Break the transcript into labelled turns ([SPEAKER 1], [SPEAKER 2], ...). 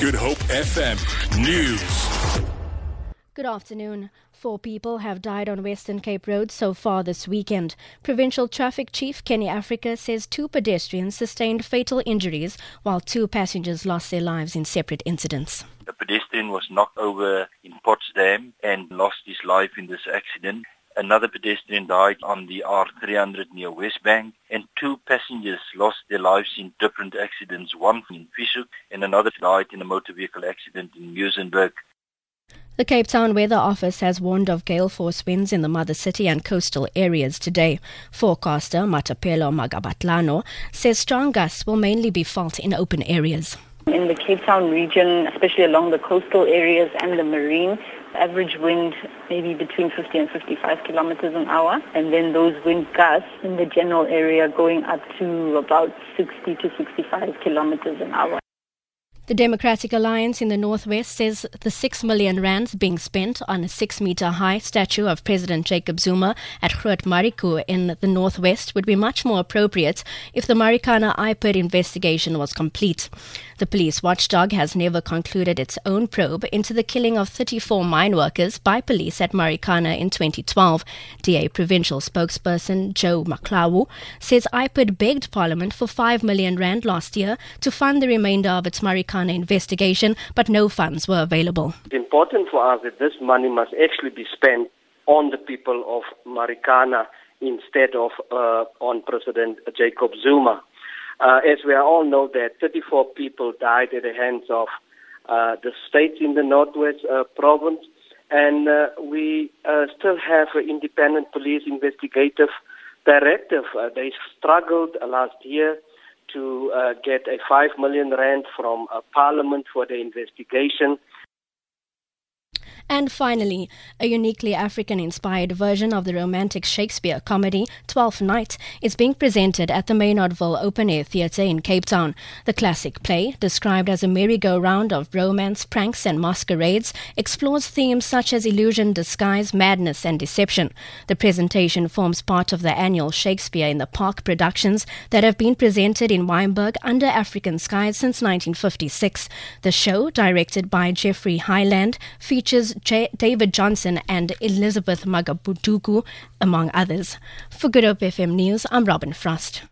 [SPEAKER 1] Good Hope FM News.
[SPEAKER 2] Good afternoon. Four people have died on Western Cape Road so far this weekend. Provincial Traffic Chief Kenny Africa says two pedestrians sustained fatal injuries while two passengers lost their lives in separate incidents.
[SPEAKER 3] A pedestrian was knocked over in Potsdam and lost his life in this accident. Another pedestrian died on the R300 near Wesbank, and two passengers lost their lives in different accidents, one in Fish Hoek and another died in a motor vehicle accident in Muizenberg.
[SPEAKER 2] The Cape Town Weather Office has warned of gale force winds in the mother city and coastal areas today. Forecaster Matapelo Magabatlano says strong gusts will mainly be felt in open areas.
[SPEAKER 4] In the Cape Town region, especially along the coastal areas and the marine, average wind maybe between 50 and 55 kilometers an hour. And then those wind gusts in the general area going up to about 60 to 65 kilometers an hour.
[SPEAKER 2] The Democratic Alliance in the Northwest says the 6 million rands being spent on a 6 meter high statue of President Jacob Zuma at Groot Marico in the Northwest would be much more appropriate if the Marikana IPID investigation was complete. The police watchdog has never concluded its own probe into the killing of 34 mine workers by police at Marikana in 2012. DA provincial spokesperson Joe McGluwa says IPID begged Parliament for 5 million rand last year to fund the remainder of its Marikana investigation, but no funds were available.
[SPEAKER 5] It's important for us that this money must actually be spent on the people of Marikana instead of uh, on President Jacob Zuma. Uh, as we all know that 34 people died at the hands of uh, the state in the Northwest uh, province, and uh, we uh, still have an independent police investigative directive. they struggled last year to uh, get a 5 million rand from uh, Parliament for the investigation.
[SPEAKER 2] And finally, a uniquely African inspired version of the romantic Shakespeare comedy, Twelfth Night, is being presented at the Maynardville Open Air Theatre in Cape Town. The classic play, described as a merry-go-round of romance, pranks, and masquerades, explores themes such as illusion, disguise, madness, and deception. The presentation forms part of the annual Shakespeare in the Park productions that have been presented in Wynberg under African skies since 1956. The show, directed by Geoffrey Hyland, features J- David Johnson and Elizabeth Magabudugu, among others. For Good Hope FM News, I'm Robin Frost.